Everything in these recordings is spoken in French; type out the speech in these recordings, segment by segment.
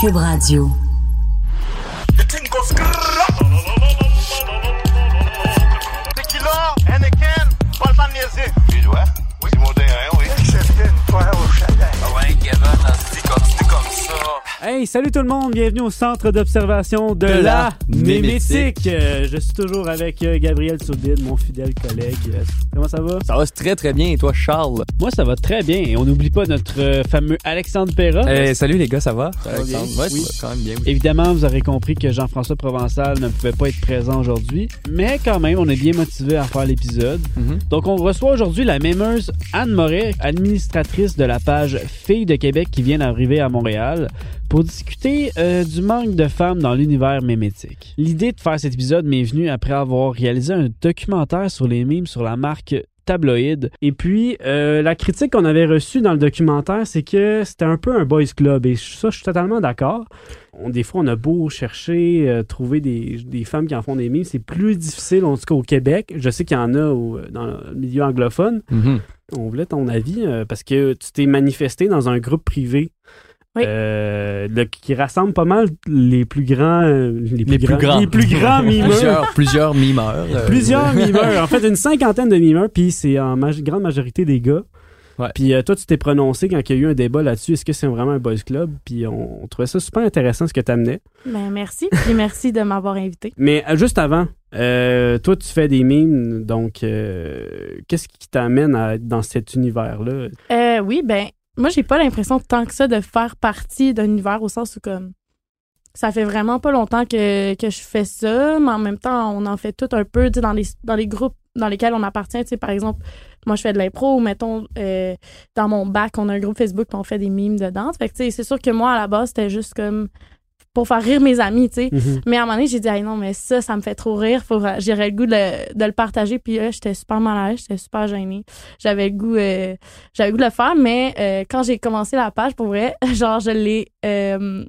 Cube Radio. Hey, salut tout le monde, bienvenue au centre d'observation de, De la, la Mémétique. Euh, je suis toujours avec euh, Gabriel Soudine, mon fidèle collègue. Euh, comment ça va? Ça va très très bien. Et toi, Charles? Moi, ça va très bien. Et on n'oublie pas notre euh, fameux Alexandre Perra. Eh, salut les gars, ça va? va bien? Alexandre? Ouais, Oui. ça va quand même bien. Évidemment, vous aurez compris que Jean-François Provençal ne pouvait pas être présent aujourd'hui, mais quand même, on est bien motivé à faire l'épisode. Mhm. Donc, on reçoit aujourd'hui la mémeuse Anne Moret, administratrice de la page Filles de Québec qui vient d'arriver à Montréal, pour discuter euh, du manque de femmes dans l'univers mémétique. L'idée de faire cet épisode m'est venue après avoir réalisé un documentaire sur les mimes sur la marque tabloïd. Et puis, euh, la critique qu'on avait reçue dans le documentaire, c'est que c'était un peu un boys club. Et ça, je suis totalement d'accord. Des fois, on a beau chercher, euh, trouver des, des femmes qui en font des mimes. C'est plus difficile, en tout cas au Québec. Je sais qu'il y en a au- dans le milieu anglophone. Mhm. On voulait ton avis euh, parce que tu t'es manifesté dans un groupe privé. Oui. euh, le- qui rassemble pas mal les plus grands euh, les plus, Les plus grands. les plus grands mimeurs Plusieurs, plusieurs mimeurs. euh, plusieurs mimeurs en fait une cinquantaine de mimeurs puis c'est en grande majorité des gars Ouais. puis euh, toi tu t'es prononcé quand il y a eu un débat là-dessus est-ce que c'est vraiment un boys club? Puis on, on trouvait ça super intéressant ce que tu amenais Ben, merci. Puis merci de m'avoir invité. mais euh, juste avant euh, toi tu fais des mimes donc euh, qu'est-ce qui t'amène à être dans cet univers là Euh, oui, ben, moi, j'ai pas l'impression tant que ça de faire partie d'un univers au sens où, comme, ça fait vraiment pas longtemps que, que je fais ça, mais en même temps, on en fait tout un peu, dans les, dans les groupes dans lesquels on appartient. Tu par exemple, moi, je fais de l'impro, ou mettons, euh, dans mon bac, on a un groupe Facebook, puis on fait des mimes dedans. Fait que, c'est sûr que moi, à la base, c'était juste comme pour faire rire mes amis, tu sais. Mhm. Mais à un moment donné, j'ai dit, Hey, non, mais ça, ça me fait trop rire. Faut, j'aurais le goût de, de le partager. Puis là, j'étais super mal à l'aise, j'étais super gênée. J'avais le goût, euh, j'avais le goût de le faire. Mais euh, quand j'ai commencé la page, pour vrai, genre, je l'ai, euh,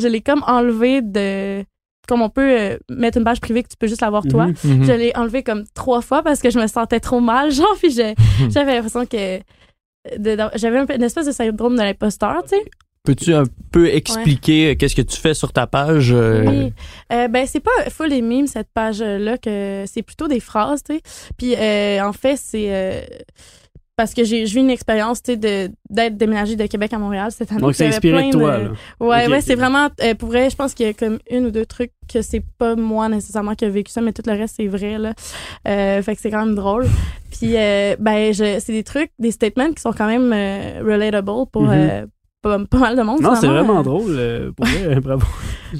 je l'ai comme enlevé de. Comme on peut euh, mettre une page privée que tu peux juste la voir toi. Mhm. Mhm. Je l'ai enlevé comme trois fois parce que je me sentais trop mal, genre, puis j'avais l'impression que. j'avais une espèce de syndrome de l'imposteur, tu sais. Peux-tu un peu expliquer euh, qu'est-ce que tu fais sur ta page? euh, Oui. Euh, ben, c'est pas full les mimes, cette page-là, que c'est plutôt des phrases, tu sais. Puis, euh, en fait, c'est euh, parce que j'ai j'ai eu une expérience, tu sais, de- d'être déménagée de Québec à Montréal cette année. donc c'est inspiré de toi là. Ouais, Ok, ouais, c'est vraiment, euh, pour vrai, je pense qu'il y a comme une ou deux trucs que c'est pas moi nécessairement qui a vécu ça, mais tout le reste, c'est vrai, là. Euh, fait que c'est quand même drôle. Puis, euh, ben, je- c'est des trucs, des statements qui sont quand même euh, relatable pour euh, pas, pas mal de monde. Non, c'est vraiment drôle. euh, pour vrai, bravo.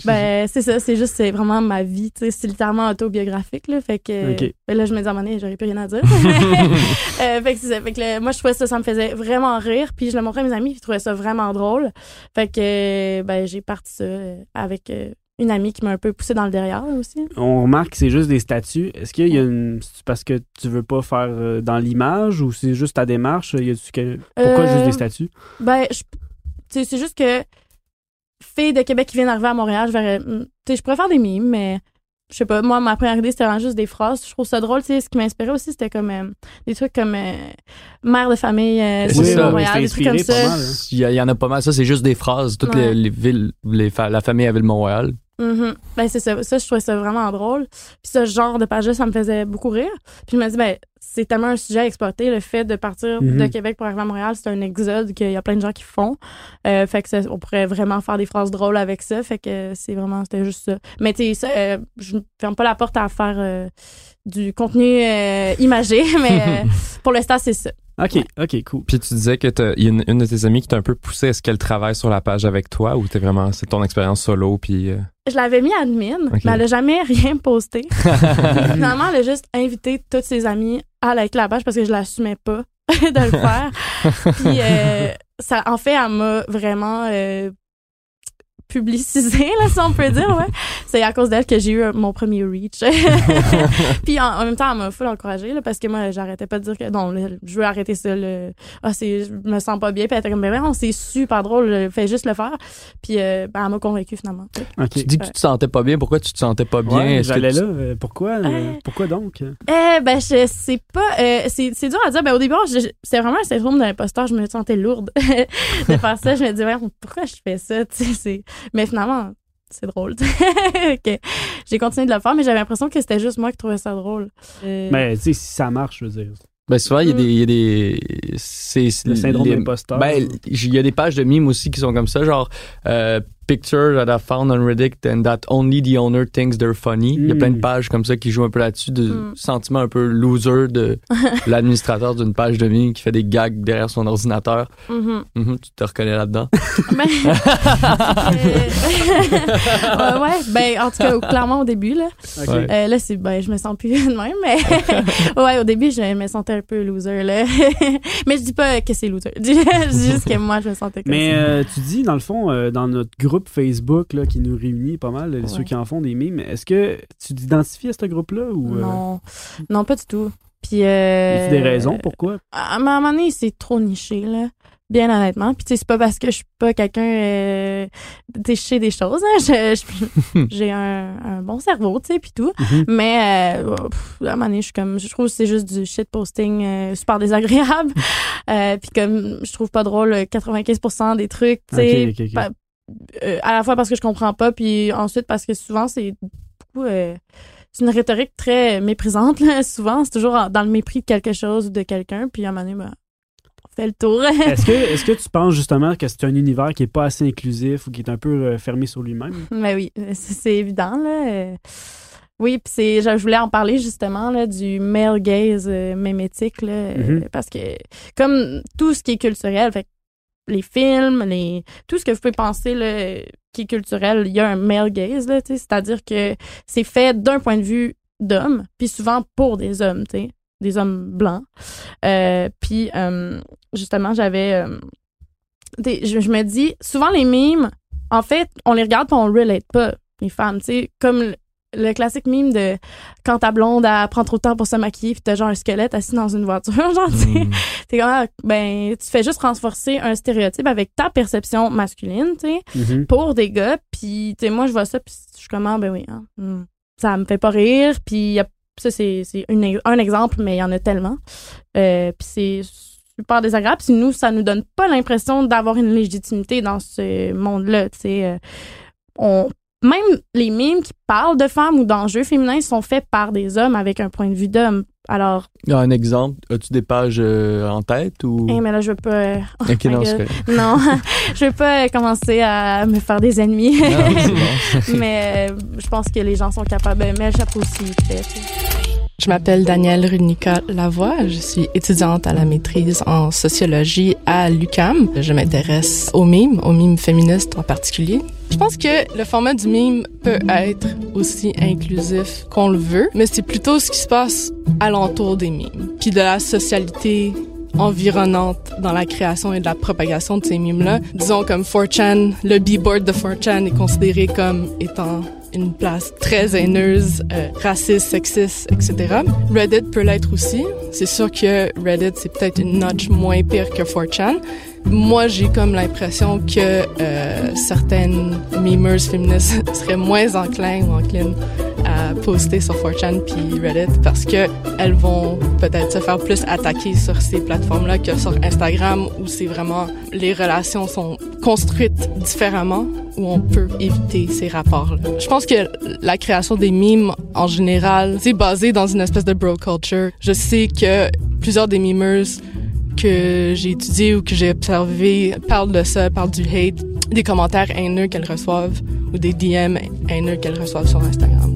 ben, c'est ça, c'est juste, c'est vraiment ma vie, c'est littéralement autobiographique, là, fait que, Ok. ben là, je me dis à un moment donné, j'aurais plus rien à dire. euh, fait que c'est ça, fait que moi, je trouvais ça, ça me faisait vraiment rire, puis je le montrais à mes amis, ils trouvaient ça vraiment drôle. Fait que, ben, j'ai parti ça euh, avec une amie qui m'a un peu poussé dans le derrière, aussi. On remarque que c'est juste des statuts. Est-ce qu'il y a une. C'est parce que tu veux pas faire dans l'image ou c'est juste ta démarche? Y que- Pourquoi Euh, juste des statuts? Ben, je- tu sais, c'est juste que fille de Québec qui vient d'arriver à Montréal, je verrais, hmm, tu sais, je pourrais faire des mimes, mais je sais pas, moi, ma première idée, c'était vraiment juste des phrases. Je trouve ça drôle, tu sais, ce qui m'inspirait aussi, c'était comme euh, des trucs comme euh, mère de famille, euh, ça, Montréal, des trucs comme ça. mal, hein. Il y, a- il y en a pas mal. Ça, c'est juste des phrases. Toutes Ouais. les, les villes, les fa- la famille à Ville-Montréal. Mhm. Ben, c'est ça. Ça, je trouvais ça vraiment drôle. Puis ce genre de page-là, ça me faisait beaucoup rire. Puis je me dis, ben, c'est tellement un sujet à exploiter. Le fait de partir de Québec pour arriver à Montréal, c'est un exode qu'il y a plein de gens qui font. Euh, fait que ça- on pourrait vraiment faire des phrases drôles avec ça. Fait que c'est vraiment, c'était juste ça. Mais tu sais, ça, euh, je ne ferme pas la porte à faire euh, du contenu euh, imagé, mais euh, pour l'instant, c'est ça. Ok, ok, cool. Puis tu disais que t'as- il y a une, une de tes amies qui t'a un peu poussé. Est-ce qu'elle travaille sur la page avec toi ou t'es vraiment c'est ton expérience solo puis euh, Je l'avais mis admin, Ok. mais elle n'a jamais rien posté. Finalement, elle a juste invité toutes ses amies à liker la page parce que je l'assumais pas de le faire. Puis, euh, ça, en fait, elle m'a vraiment euh, publicisée, là, si on peut dire, ouais. C'est à cause d'elle que j'ai eu euh, mon premier reach. Puis en, en même temps, elle m'a full encouragée, là, parce que moi, j'arrêtais pas de dire que non, là, je veux arrêter ça, le, ah, c'est, je me sens pas bien. Puis elle était comme, ben, non, c'est super drôle, fais juste le faire. Puis, euh, ben, elle m'a convaincue finalement. Tu dis que tu te sentais pas bien. Pourquoi tu te sentais pas bien? Ouais, Est-ce que j'allais tu- là. euh, Pourquoi? euh, Euh, pourquoi donc? Eh ben je sais pas euh, c'est c'est dur à dire ben au début c'est vraiment un syndrome de l'imposteur je me sentais lourde de faire ça je me disais pourquoi je fais ça? Tu sais c'est mais finalement c'est drôle que j'ai continué de le faire mais j'avais l'impression que c'était juste moi qui trouvais ça drôle Euh, Mais tu sais, si ça marche, je veux dire. Ben souvent, il y a Mm. des... il y a des c'est, Le syndrome les- d'imposteur. Ben, il y a des pages de mimes aussi qui sont comme ça, genre euh, picture that I found on Reddit and that only the owner thinks they're funny. Il y a Mm. plein de pages comme ça qui jouent un peu là-dessus, de Mm. sentiment un peu loser de l'administrateur d'une page de mime qui fait des gags derrière son ordinateur. mhm. Mhm, tu te reconnais là-dedans? Ben, euh, ouais, ben en tout cas clairement au début là Ok. Ouais. Euh, là, c'est, ben, je me sens plus de même, mais ouais, au début, je me sentais un peu loser, là. mais je dis pas que c'est loser. Je dis juste que moi, je me sentais comme Mais ça. euh, tu dis, dans le fond, euh, dans notre groupe Facebook là, qui nous réunit pas mal, Ouais. ceux qui en font des mimes, est-ce que tu t'identifies à ce groupe-là ou euh, Non. Non, pas du tout. Puis, y euh, a des raisons pourquoi? À un moment donné, c'est trop niché, là. Bien honnêtement. Puis, tu sais, c'est pas parce que je suis pas quelqu'un, euh, tu sais, je sais des choses, hein. Je- je- J'ai un, un bon cerveau, tu sais, puis tout. Mhm. Mais euh, pff, à un moment donné, je suis comme je trouve que c'est juste du shit posting euh, super désagréable. euh, puis comme je trouve pas drôle euh, 95% des trucs, tu sais, Ok, ok, ok. pa- euh, à la fois parce que je comprends pas puis ensuite parce que souvent c'est beaucoup euh, c'est une rhétorique très méprisante là, souvent, c'est toujours dans le mépris de quelque chose ou de quelqu'un puis à un moment donné ben, on fait le tour. Est-ce que, est-ce que tu penses justement que c'est un univers qui est pas assez inclusif ou qui est un peu euh, fermé sur lui-même? Mais oui, c'est c'est évident là. euh. Oui, puis c'est je voulais en parler justement là du male gaze euh, mémétique là euh, Mhm. parce que comme tout ce qui est culturel, fait les films, les tout ce que vous pouvez penser là qui est culturel, il y a un male gaze c'est-à-dire que c'est fait d'un point de vue d'homme, puis souvent pour des hommes, des hommes blancs. Euh, puis euh, justement, j'avais euh, je, je me dis souvent les mimes en fait, on les regarde puis on relate pas les femmes, tu sais, comme le, classique mime de quand ta blonde elle prend trop de temps pour se maquiller puis t'as genre un squelette assis dans une voiture, genre tu sais. Mm. T'es comme ah, ben tu fais juste renforcer un stéréotype avec ta perception masculine, tu sais, Mhm. pour des gars puis tu sais moi je vois ça puis je suis comme ah, ben oui, hein, hmm, ça me fait pas rire puis ça c'est une- un exemple mais il y en a tellement. Euh, puis c'est super désagréable puis nous ça nous donne pas l'impression d'avoir une légitimité dans ce monde-là, tu sais. euh, on même les mimes qui parlent de femmes ou d'enjeux féminins sont faits par des hommes avec un point de vue d'homme. Alors, un exemple. As-tu des pages euh, en tête ou? eh, mais là, je veux pas. Ok, non, God. c'est correct. Non, je veux pas commencer à me faire des ennemis. Non, c'est bon. mais euh, je pense que les gens sont capables. Mais j'apprécie. peut-être. Je m'appelle Danielle Runica Lavoie. Je suis étudiante à la maîtrise en sociologie à l'UCAM. Je m'intéresse aux mimes, aux mimes féministes en particulier. Je pense que le format du mime peut être aussi inclusif qu'on le veut, mais c'est plutôt ce qui se passe alentour des mimes, puis de la socialité environnante dans la création et de la propagation de ces mimes-là. Disons comme 4chan, le B-board de 4chan est considéré comme étant une place très haineuse, euh, raciste, sexiste, etc. Reddit peut l'être aussi. C'est sûr que Reddit, c'est peut-être une notch moins pire que 4chan. Moi, j'ai comme l'impression que euh, certaines memers féministes seraient moins enclins ou enclines à poster sur 4chan puis Reddit parce que elles vont peut-être se faire plus attaquer sur ces plateformes-là que sur Instagram où c'est vraiment les relations sont construites différemment où on peut éviter ces rapports-là. Je pense que la création des mimes en général, c'est basé dans une espèce de bro culture. Je sais que plusieurs des memers que j'ai étudié ou que j'ai observé parlent de ça, parlent du hate, des commentaires haineux qu'elles reçoivent ou des DM haineux qu'elles reçoivent sur Instagram.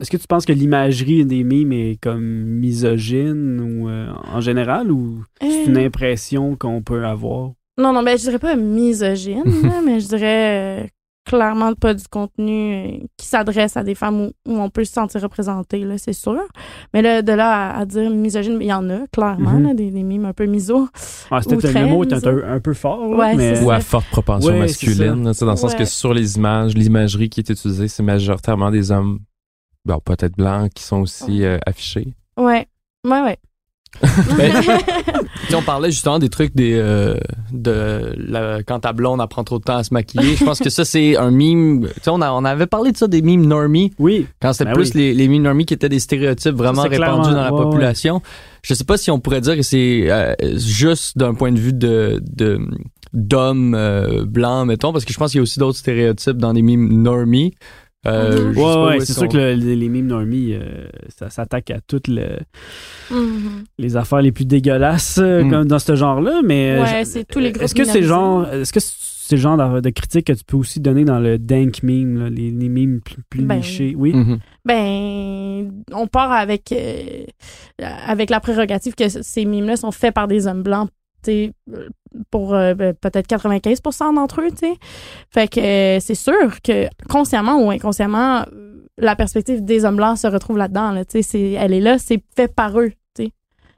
Est-ce que tu penses que l'imagerie des mimes est comme misogyne ou euh, en général ou c'est une Euh, impression qu'on peut avoir? Non, non, ben je dirais pas misogyne, là, mais je dirais euh, clairement pas du contenu euh, qui s'adresse à des femmes où, où on peut se sentir représenté, là, c'est sûr. Mais là, de là à, à dire misogyne, il y en a, clairement, Mhm. là, des, des mimes un peu miso. Ah, c'était Ou le très mot est un, peu fort, là, Ouais, mais Ou à forte propension Ouais, c'est masculine, là, tu sais, dans le sens Ouais. que sur les images, l'imagerie qui est utilisée, c'est majoritairement des hommes, bon, peut-être blancs, qui sont aussi euh, affichés. Ouais, ouais, ouais. Ben, on parlait justement des trucs des euh, de la, quand ta blonde apprend trop de temps à se maquiller, je pense que ça c'est un mime. Tu sais, on, a- on avait parlé de ça des mimes normie oui. quand c'était Ben plus oui. les, les mimes normie qui étaient des stéréotypes vraiment Ça, répandus clairement- dans la ouais, ouais. population. Je sais pas si on pourrait dire que c'est euh, juste d'un point de vue de de d'hommes euh, blancs mettons parce que je pense qu'il y a aussi d'autres stéréotypes dans les mimes normie. Euh, Ouais, c'est sûr que le- les, les mimes normies, euh, ça s'attaque à toutes le- Mhm. les affaires les plus dégueulasses euh, Mm. comme dans ce genre-là, mais euh, Ouais, c'est tous les groupes Est-ce que c'est genre, est-ce que c'est le genre de, de critique que tu peux aussi donner dans le dank meme, là, les, les memes plus, plus Ben, nichés, oui? Mhm. Ben, on part avec euh, avec la prérogative que ces mimes-là sont faits par des hommes blancs, tu sais, pour euh, ben, peut-être 95% d'entre eux, tu sais. Fait que euh, c'est sûr que consciemment ou inconsciemment, euh, la perspective des hommes blancs se retrouve là-dedans, là, tu sais. Elle est là, c'est fait par eux, tu sais.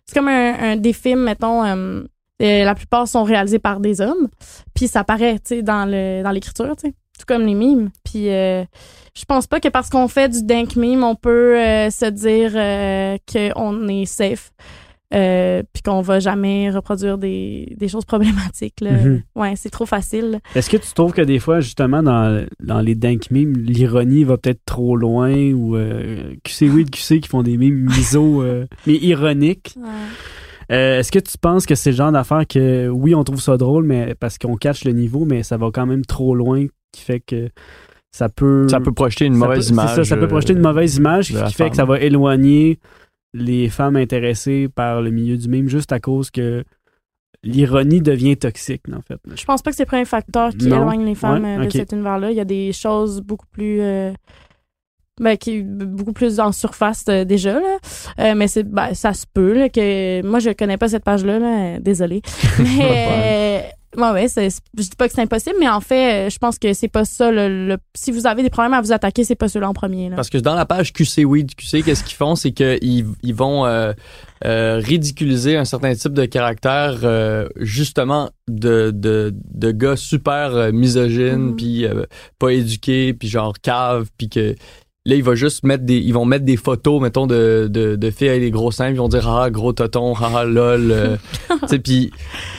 C'est comme un, un- des films, mettons. euh, euh, la plupart sont réalisés par des hommes, puis ça paraît, tu sais, dans le dans l'écriture, tu sais, tout comme les mimes. Puis euh, je pense pas que parce qu'on fait du dank meme, on peut se dire qu'on est safe. Euh, puis qu'on va jamais reproduire des, des choses problématiques. Là. Mhm. Ouais, c'est trop facile. Est-ce que tu trouves que des fois, justement, dans, dans les dank memes, l'ironie va peut-être trop loin ou euh, QC oui QC qui font des memes miso, euh, mais ironiques? Euh, Est-ce que tu penses que c'est le genre d'affaire que, oui, on trouve ça drôle, mais parce qu'on cache le niveau, mais ça va quand même trop loin, qui fait que ça peut... Ça peut projeter une ça mauvaise peut- c'est image. Ça, ça peut projeter une mauvaise image qui fait que ça va éloigner les femmes intéressées par le milieu du mime juste à cause que l'ironie devient toxique, en fait. Je pense pas que c'est le premier facteur qui Non. éloigne les femmes Ouais, euh, de cet univers-là. Il y a des choses beaucoup plus. euh, ben, qui beaucoup plus en surface euh, déjà là Euh, mais c'est ben, ça se peut là, que moi je connais pas cette page là, là désolée mais ouais, ouais c'est- je dis pas que c'est impossible mais en fait euh, je pense que c'est pas ça le, le- si vous avez des problèmes à vous attaquer c'est pas ceux-là en premier là. Parce que dans la page QC Weed QC, qu'est-ce qu'ils font, c'est qu'ils ils vont euh, euh, ridiculiser un certain type de caractère, euh, justement de, de, de gars super euh, misogynes, Mhm. puis euh, pas éduqués, puis genre cave, puis que là ils vont juste mettre des, ils vont mettre des photos, mettons de, de, de filles avec des gros seins, ils vont dire ah gros toton, ah lol, euh, tu sais, puis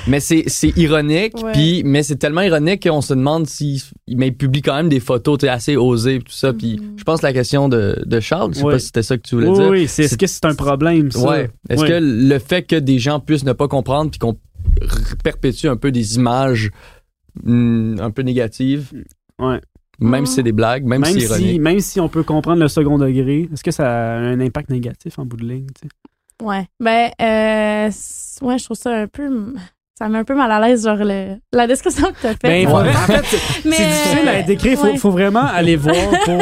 mais c'est c'est ironique, puis mais c'est tellement ironique qu'on se demande si mais ils publient quand même des photos tu sais, assez osées tout ça, puis Mhm. je pense que la question de, de Charles, je sais Ouais. pas si c'était ça que tu voulais Oui, dire. oui, c'est, est-ce que c'est un problème, ça? Ouais. Est-ce Ouais. que le fait que des gens puissent ne pas comprendre puis qu'on perpétue un peu des images hmm, un peu négatives, Ouais. Même si c'est des blagues, même, Même si c'est si, ironique. même si on peut comprendre le second degré, est-ce que ça a un impact négatif en bout de ligne? tu sais? Ouais. Ben, euh, ouais, je trouve ça un peu. Ça met un peu mal à l'aise, genre, le, la description que t'as faite. Ben, en fait, c'est difficile à décrire. Faut, ouais. faut vraiment aller voir pour,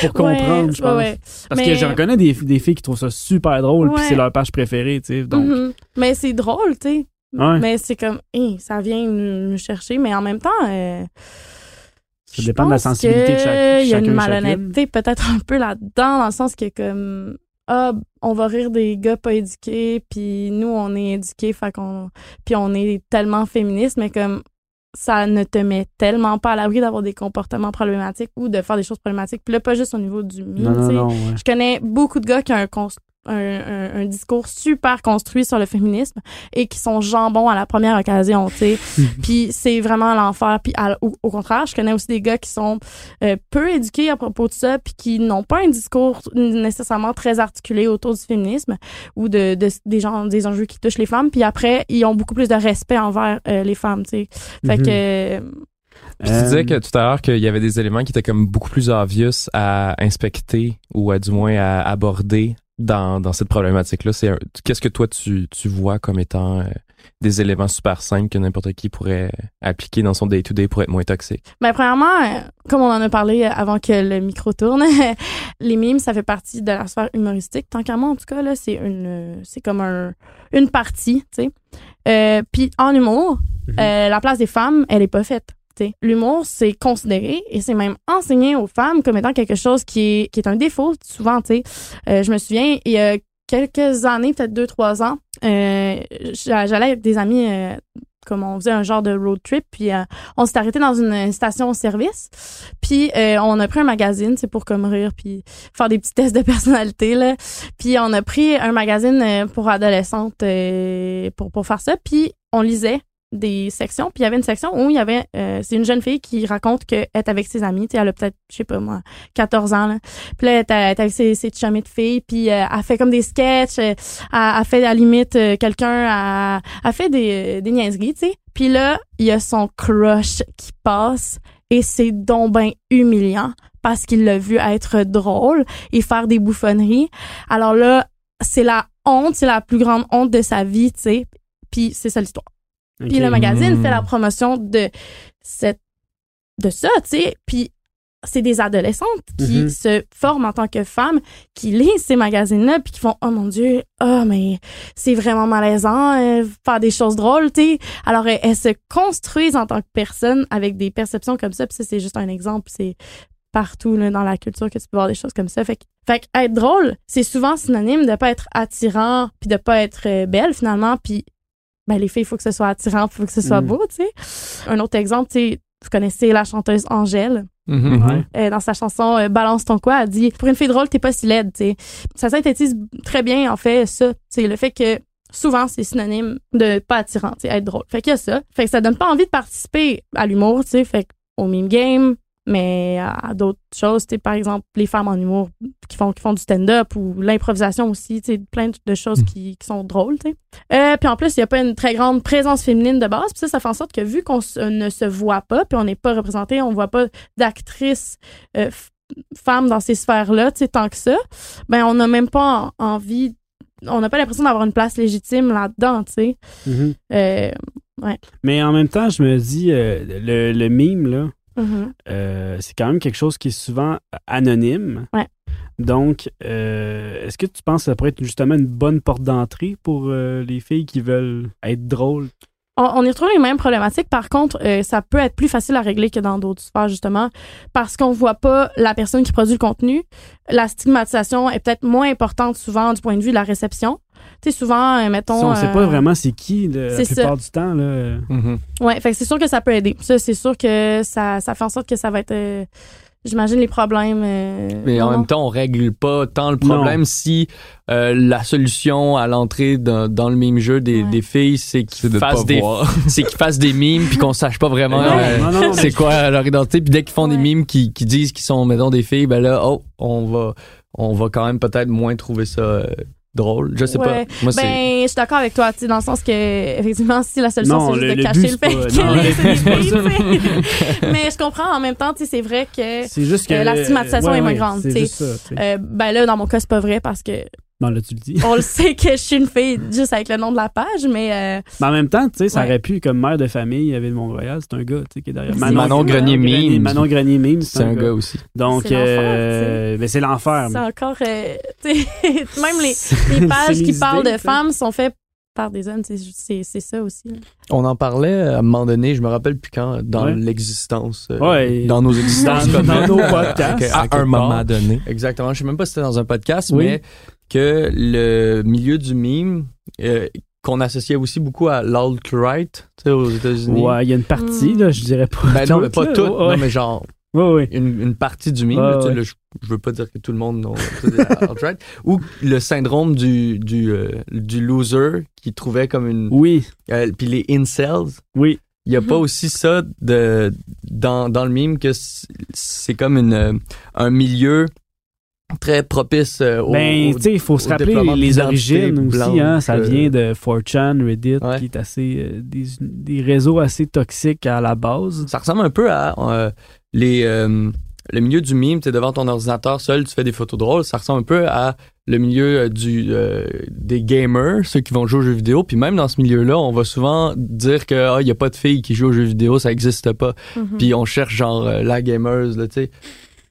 pour comprendre, Ouais, je pense. ouais, ouais. Parce que Mais- j'en connais des, des filles qui trouvent ça super drôle, puis c'est leur page préférée, tu sais. Donc, Mhm. Mais c'est drôle, tu sais. Ouais. Mais c'est comme, ça vient nous, nous chercher, mais en même temps. euh, Ça je dépend de la sensibilité de chaque- Il y a une malhonnêteté peut-être un peu là-dedans, dans le sens que, comme, ah, on va rire des gars pas éduqués, puis nous, on est éduqués, fait qu'on. Puis on est tellement féministes, mais comme, ça ne te met tellement pas à l'abri d'avoir des comportements problématiques ou de faire des choses problématiques. Puis là, pas juste au niveau du ouais. Je connais beaucoup de gars qui ont un, un, un- un discours super construit sur le féminisme et qui sont jambons à la première occasion, tu sais. Puis c'est vraiment l'enfer. Puis à- au, au contraire, je connais aussi des gars qui sont euh, peu éduqués à propos de ça puis qui n'ont pas un discours nécessairement très articulé autour du féminisme ou de, de- des gens des enjeux qui touchent les femmes. Puis après, ils ont beaucoup plus de respect envers euh, les femmes, tu sais. Fait Mhm. que euh, Puis tu disais que tout à l'heure qu'il y avait des éléments qui étaient comme beaucoup plus obvious à inspecter ou à du moins à aborder dans, dans cette problématique-là. C'est un- qu'est-ce que toi tu, tu vois comme étant euh, des éléments super simples que n'importe qui pourrait appliquer dans son day-to-day pour être moins toxique? Ben, premièrement, euh, comme on en a parlé avant que le micro tourne, les mimes, ça fait partie de la sphère humoristique. Tant qu'à moi, en tout cas, là, c'est une, euh, c'est comme un, une partie, tu sais. Euh, Puis en humour, Mhm. euh, la place des femmes, elle est pas faite. L'humour, c'est considéré et c'est même enseigné aux femmes comme étant quelque chose qui est, qui est un défaut, souvent, tu sais. Euh, je me souviens, il y a quelques années, peut-être deux, trois ans, euh, j'a- j'allais avec des amis, euh, comme on faisait un genre de road trip, puis euh, on s'est arrêté dans une station-service, puis euh, on a pris un magazine, c'est pour comme rire, puis faire des petits tests de personnalité, là. Puis on a pris un magazine euh, pour adolescentes pour, pour faire ça, puis on lisait des sections, puis il y avait une section où il y avait, euh, c'est une jeune fille qui raconte qu'elle est avec ses amis, tu elle a peut-être, je sais pas moi, 14 ans, là. Puis là, elle est elle est avec ses, ses chummies de filles, puis euh, elle fait comme des sketchs, euh, elle, elle fait à la limite euh, quelqu'un, elle, elle fait des, des niaiseries, tu sais. Puis là, il y a son crush qui passe et c'est donc ben humiliant parce qu'il l'a vu être drôle et faire des bouffonneries. Alors là, c'est la honte, c'est la plus grande honte de sa vie, tu sais. Puis c'est ça l'histoire. Puis Ok. le magazine Mm. fait la promotion de cette de ça, tu sais. Puis c'est des adolescentes qui Mhm. se forment en tant que femmes, qui lisent ces magazines-là, puis qui font oh mon dieu, oh mais c'est vraiment malaisant, euh, faire des choses drôles, tu sais. Alors elles, elles se construisent en tant que personnes avec des perceptions comme ça. Puis ça c'est juste un exemple, c'est partout là, dans la culture que tu peux voir des choses comme ça. Fait que, fait que être drôle, c'est souvent synonyme de pas être attirant, puis de pas être euh, belle finalement, puis ben les filles, il faut que ce soit attirant, il faut que ce soit Mm. beau, tu sais. Un autre exemple, tu sais, vous connaissez la chanteuse Angèle. Mhm. Ouais. Euh, dans sa chanson euh, Balance ton quoi, elle dit pour une fille drôle, t'es pas si laide, tu sais. Ça synthétise très bien en fait ça, c'est le fait que souvent c'est synonyme de pas attirant, tu sais, être drôle. Fait qu'il y a ça. Fait que ça donne pas envie de participer à l'humour, tu sais, fait que au meme game, mais à, à d'autres choses, par exemple les femmes en humour qui font qui font du stand-up ou l'improvisation aussi, tu sais plein de choses qui, qui sont drôles. Euh, puis en plus, il y a pas une très grande présence féminine de base, puis ça ça fait en sorte que vu qu'on se- ne se voit pas, puis on n'est pas représenté, on voit pas d'actrices euh, femmes dans ces sphères-là, tu sais, tant que ça, ben on n'a même pas en- envie, on n'a pas l'impression d'avoir une place légitime là-dedans, tu sais. Mhm. Euh, Mais en même temps, je me dis, euh, le, le mime, là, mhm. euh, c'est quand même quelque chose qui est souvent anonyme. Ouais. Donc, euh, est-ce que tu penses que ça pourrait être justement une bonne porte d'entrée pour euh, les filles qui veulent être drôles? On, on y retrouve les mêmes problématiques. Par contre, euh, ça peut être plus facile à régler que dans d'autres sphères, justement, parce qu'on voit pas la personne qui produit le contenu. La stigmatisation est peut-être moins importante souvent du point de vue de la réception. Tu sais, souvent, euh, mettons... on sait euh, pas vraiment c'est qui le- la ça. plupart du temps. Là. Mhm. Ouais, fait que c'est sûr que ça peut aider. Ça, c'est sûr que ça, ça fait en sorte que ça va être... euh, J'imagine les problèmes... euh, Mais en non, même temps, on règle pas tant le problème si euh, la solution à l'entrée dans, dans le mime jeu des, Ouais. des filles, c'est qu'ils C'est de pas fassent des, c'est qu'ils fassent des mimes puis qu'on sache pas vraiment Non, euh, non, non, c'est quoi leur identité. Puis dès qu'ils font des mimes qui, qui disent qu'ils sont mettons des filles, ben là, oh, on va, on va quand même peut-être moins trouver ça euh, drôle. Je sais Ouais. pas. Moi, c'est Ben, je suis d'accord avec toi, tu sais, dans le sens que, effectivement, si la solution, Non, c'est juste le- de le cacher but, le c'est fait pas- que non, les- le- c'est des filles, tu sais. Mais je comprends, en même temps, tu sais, c'est vrai que, C'est juste que. Euh, la stigmatisation ouais, est moins grande, C'est tu sais. juste ça. tu sais. euh, ben là, dans mon cas, c'est pas vrai parce que Non, là, tu le dis. on le sait que je suis une fille juste avec le nom de la page, mais euh, Mais en même temps, tu sais, ça Ouais. aurait pu, comme mère de famille à Ville-Mont-Royal, c'est un gars, tu sais, qui est derrière. C'est Manon Grenier Mime. Manon Grenier Mime, c'est un gars aussi. Donc, C'est l'enfer, euh, ben, c'est l'enfer. c'est encore, euh, tu sais, même les, pages qui parlent de femmes sont faites par des hommes, c'est- c'est c'est ça aussi. là. On en parlait à un moment donné, je me rappelle plus quand, dans Ouais. l'existence, euh, Ouais. dans nos existences Dans- nos podcasts. À- à À quelque un moment donné. Exactement. Je sais même pas si c'était dans un podcast, Oui. mais que le milieu du meme, euh, qu'on associait aussi beaucoup à l'alt-right, tu sais, aux États-Unis. Ouais, il y a une partie, Mm. là, je dirais pas. Ben non, mais pas là. tout. Ouais, Non, mais genre, ouais, ouais. une, une partie du meme, Ouais, là, tu sais, ouais. là, je, je veux pas dire que tout le monde alt-right, ou le syndrome du, du, euh, du loser qui trouvait comme une. Oui, euh, Puis les incels. oui. Il y a pas Mhm. aussi ça de, dans, dans le meme que c'est- c'est comme une, euh, un milieu très propice euh, au, Ben, tu sais, il faut se rappeler les origines aussi. blanche, Hein, ça euh, vient de 4chan, Reddit, Ouais. qui est assez. euh, des, des réseaux assez toxiques à la base. Ça ressemble un peu à euh, les, euh, le milieu du mime, t'es devant ton ordinateur seul, tu fais des photos drôles, ça ressemble un peu à le milieu euh, du euh, des gamers, ceux qui vont jouer aux jeux vidéo. Puis même dans ce milieu-là, on va souvent dire que ah, il y a pas de filles qui jouent aux jeux vidéo, ça existe pas. Mhm. Puis on cherche genre euh, la gameuse, là, tu sais.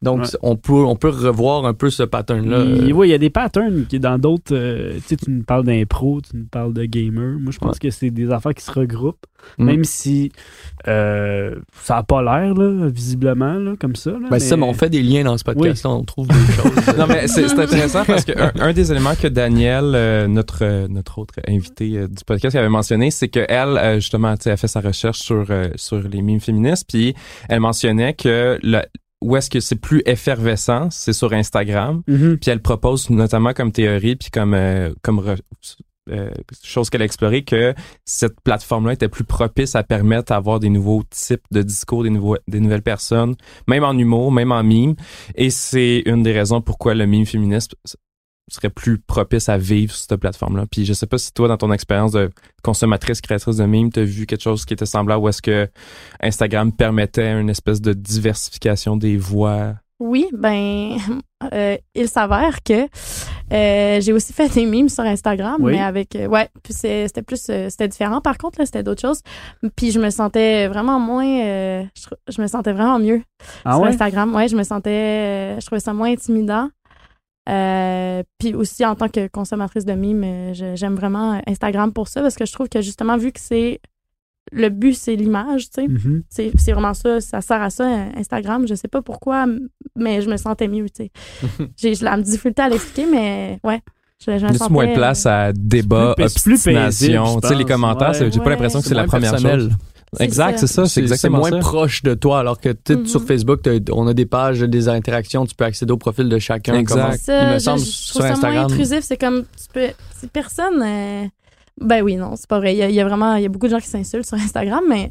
Donc Ouais. on peut on peut revoir un peu ce pattern-là. Il, euh, ouais, il y a des patterns qui dans d'autres. euh, tu sais, tu nous parles d'impro, tu nous parles de gamer. Moi, je pense que c'est des affaires qui se regroupent, Mm. même si euh, ça n'a pas l'air, là, visiblement, là, comme ça. Là, Ben, c'est ça, mais on fait des liens dans ce podcast-là, on trouve des choses. non, mais c'est intéressant parce que un, des éléments que Daniel, euh, notre, euh, notre autre invité euh, du podcast, avait mentionné, c'est qu'elle, euh, justement, tu sais, elle fait sa recherche sur, euh, sur les mimes féministes, puis elle mentionnait que le, où est-ce que c'est plus effervescent, c'est sur Instagram. Mhm. Puis elle propose notamment comme théorie, puis comme, euh, comme euh, chose qu'elle a explorée, que cette plateforme-là était plus propice à permettre d'avoir des nouveaux types de discours, des, nouveaux, des nouvelles personnes, même en humour, même en mime. Et c'est une des raisons pourquoi le mime féministe serait plus propice à vivre sur cette plateforme-là. Puis je sais pas si toi, dans ton expérience de consommatrice, créatrice de mimes, t'as vu quelque chose qui était semblable ou est-ce que Instagram permettait une espèce de diversification des voix? Oui, ben, euh, il s'avère que euh, j'ai aussi fait des mimes sur Instagram, Oui. mais avec, euh, ouais, puis c'est- c'était plus, euh, c'était différent. Par contre, là, c'était d'autres choses. Puis je me sentais vraiment moins, euh, je, me sentais vraiment mieux Ah sur ouais? Instagram. Ouais, je me sentais, euh, je trouvais ça moins intimidant. Euh, puis aussi en tant que consommatrice de mimes, euh, j'aime vraiment Instagram pour ça parce que je trouve que justement vu que c'est le but c'est l'image, tu sais. Mhm. C'est c'est vraiment ça, ça sert à ça, euh, Instagram. Je sais pas pourquoi, mais je me sentais mieux, tu sais. J'ai la difficulté à l'expliquer, mais ouais. Je, je sentais... moins de place à débat, C'est plus- c'est plus paisible, obstination. Tu sais, les commentaires, Ouais. j'ai pas Ouais. l'impression que C'est la première personnel. chose. Exact, c'est ça, c'est exactement moins ça. proche de toi, alors que Mhm. sur Facebook, on a des pages, des interactions, tu peux accéder au profil de chacun. Exact. Ça, il me je- semble je, sur ça moins Instagram. intrusif. C'est comme, tu peux... C'est personne... euh, Ben oui, non, c'est pas vrai. Il y, a, il y a vraiment... Il y a beaucoup de gens qui s'insultent sur Instagram, mais...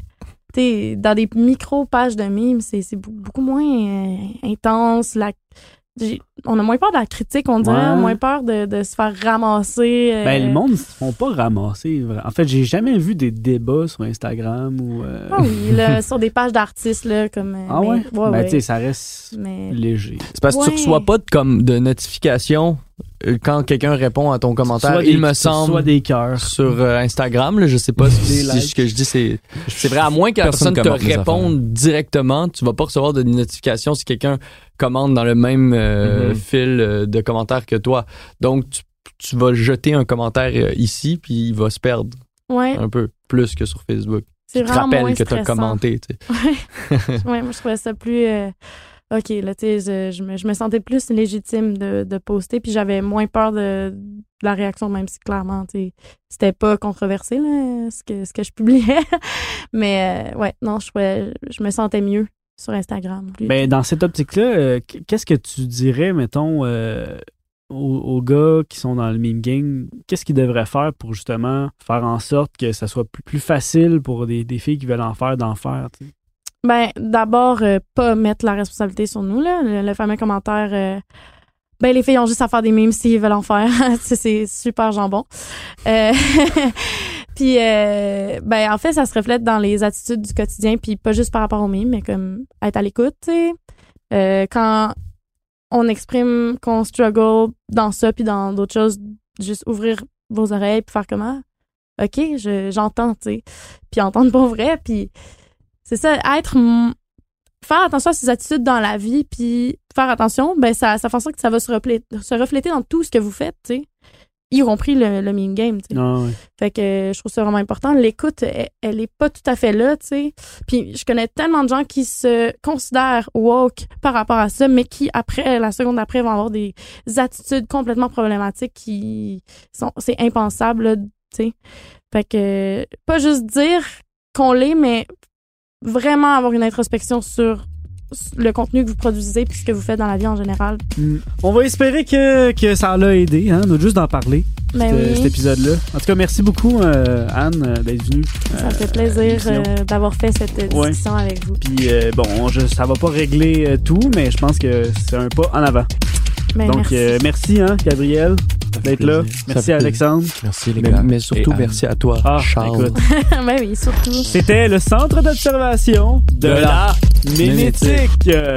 Dans des micro-pages de mimes, c'est beaucoup moins euh, intense. La, on a moins peur de la critique, on dirait. Ouais. Moins peur de, de se faire ramasser. euh, Ben, le monde ne se font pas ramasser. En fait, j'ai jamais vu des débats sur Instagram ou. euh, Ah oui, là, sur des pages d'artistes, là, comme... euh, Ah mais- ouais? ben, ouais. tu sais, ça reste Mais... léger. C'est parce que tu reçois pas de, comme, de notification euh, quand quelqu'un répond à ton commentaire. Soit il des- me Soit semble des cœurs. sur euh, Instagram, là, je sais pas si, ce que je dis c'est c'est vrai à moins que la Personne personne te réponde directement, tu vas pas recevoir de notification si quelqu'un commente dans le même euh, Mhm. fil euh, de commentaires que toi. Donc tu, tu vas jeter un commentaire euh, ici puis il va se perdre Ouais, un peu plus que sur Facebook. c'est Tu te rappelles que tu as commenté, tu sais. Ouais. ouais, moi, je trouvais ça plus. euh, OK, là, tu sais, je, me, je me sentais plus légitime de, de poster, puis j'avais moins peur de, la réaction, même si clairement, tu c'était pas controversé, là, ce que, ce que je publiais. Mais, euh, ouais, non, je, je me sentais mieux sur Instagram. Ben, dans cette optique-là, euh, qu- qu'est-ce que tu dirais, mettons, euh, aux, gars qui sont dans le meme game? Qu'est-ce qu'ils devraient faire pour justement faire en sorte que ça soit plus, facile pour des, des filles qui veulent en faire d'en faire? tu sais? Ben, d'abord, euh, pas mettre la responsabilité sur nous, là. Le, le fameux commentaire, euh, ben, les filles ont juste à faire des mimes s'ils veulent en faire. c'est, super jambon. Euh, puis, euh, ben, en fait, ça se reflète dans les attitudes du quotidien, puis pas juste par rapport aux mimes, mais comme être à l'écoute, tu sais. Euh, quand on exprime qu'on struggle dans ça, puis dans d'autres choses, juste ouvrir vos oreilles, puis faire comment? OK, je, j'entends, tu sais. Puis entendre pour vrai, puis c'est ça, être faire attention à ses attitudes dans la vie puis faire attention, ben ça ça fait en sorte que ça va se refléter, se refléter dans tout ce que vous faites, tu sais. Y compris le, le meme game, tu sais. Ah ouais. Fait que je trouve ça vraiment important. L'écoute, elle, elle est pas tout à fait là, tu sais. Puis je connais tellement de gens qui se considèrent woke par rapport à ça, mais qui après la seconde après vont avoir des attitudes complètement problématiques qui sont c'est impensable, tu sais. Fait que pas juste dire qu'on l'est, mais vraiment avoir une introspection sur le contenu que vous produisez puis ce que vous faites dans la vie en général. Mm. On va espérer que, que ça l'a aidé, hein, juste d'en parler, Ben cet, oui. cet épisode-là. En tout cas, merci beaucoup, euh, Anne, euh, d'être venue. Ça me fait euh, plaisir euh, d'avoir fait cette euh, Ouais. discussion avec vous. Puis, euh, bon, je, ça va pas régler euh, tout, mais je pense que c'est un pas en avant. Ben, Donc, merci. euh, merci, hein, Gabriel, d'être là. Merci, plaisir. Alexandre. Merci les Mais, gars. mais surtout, Et merci à toi, Ah, Charles. écoute. ben oui, surtout. C'était le centre d'observation de, De la la Mémétique. Euh,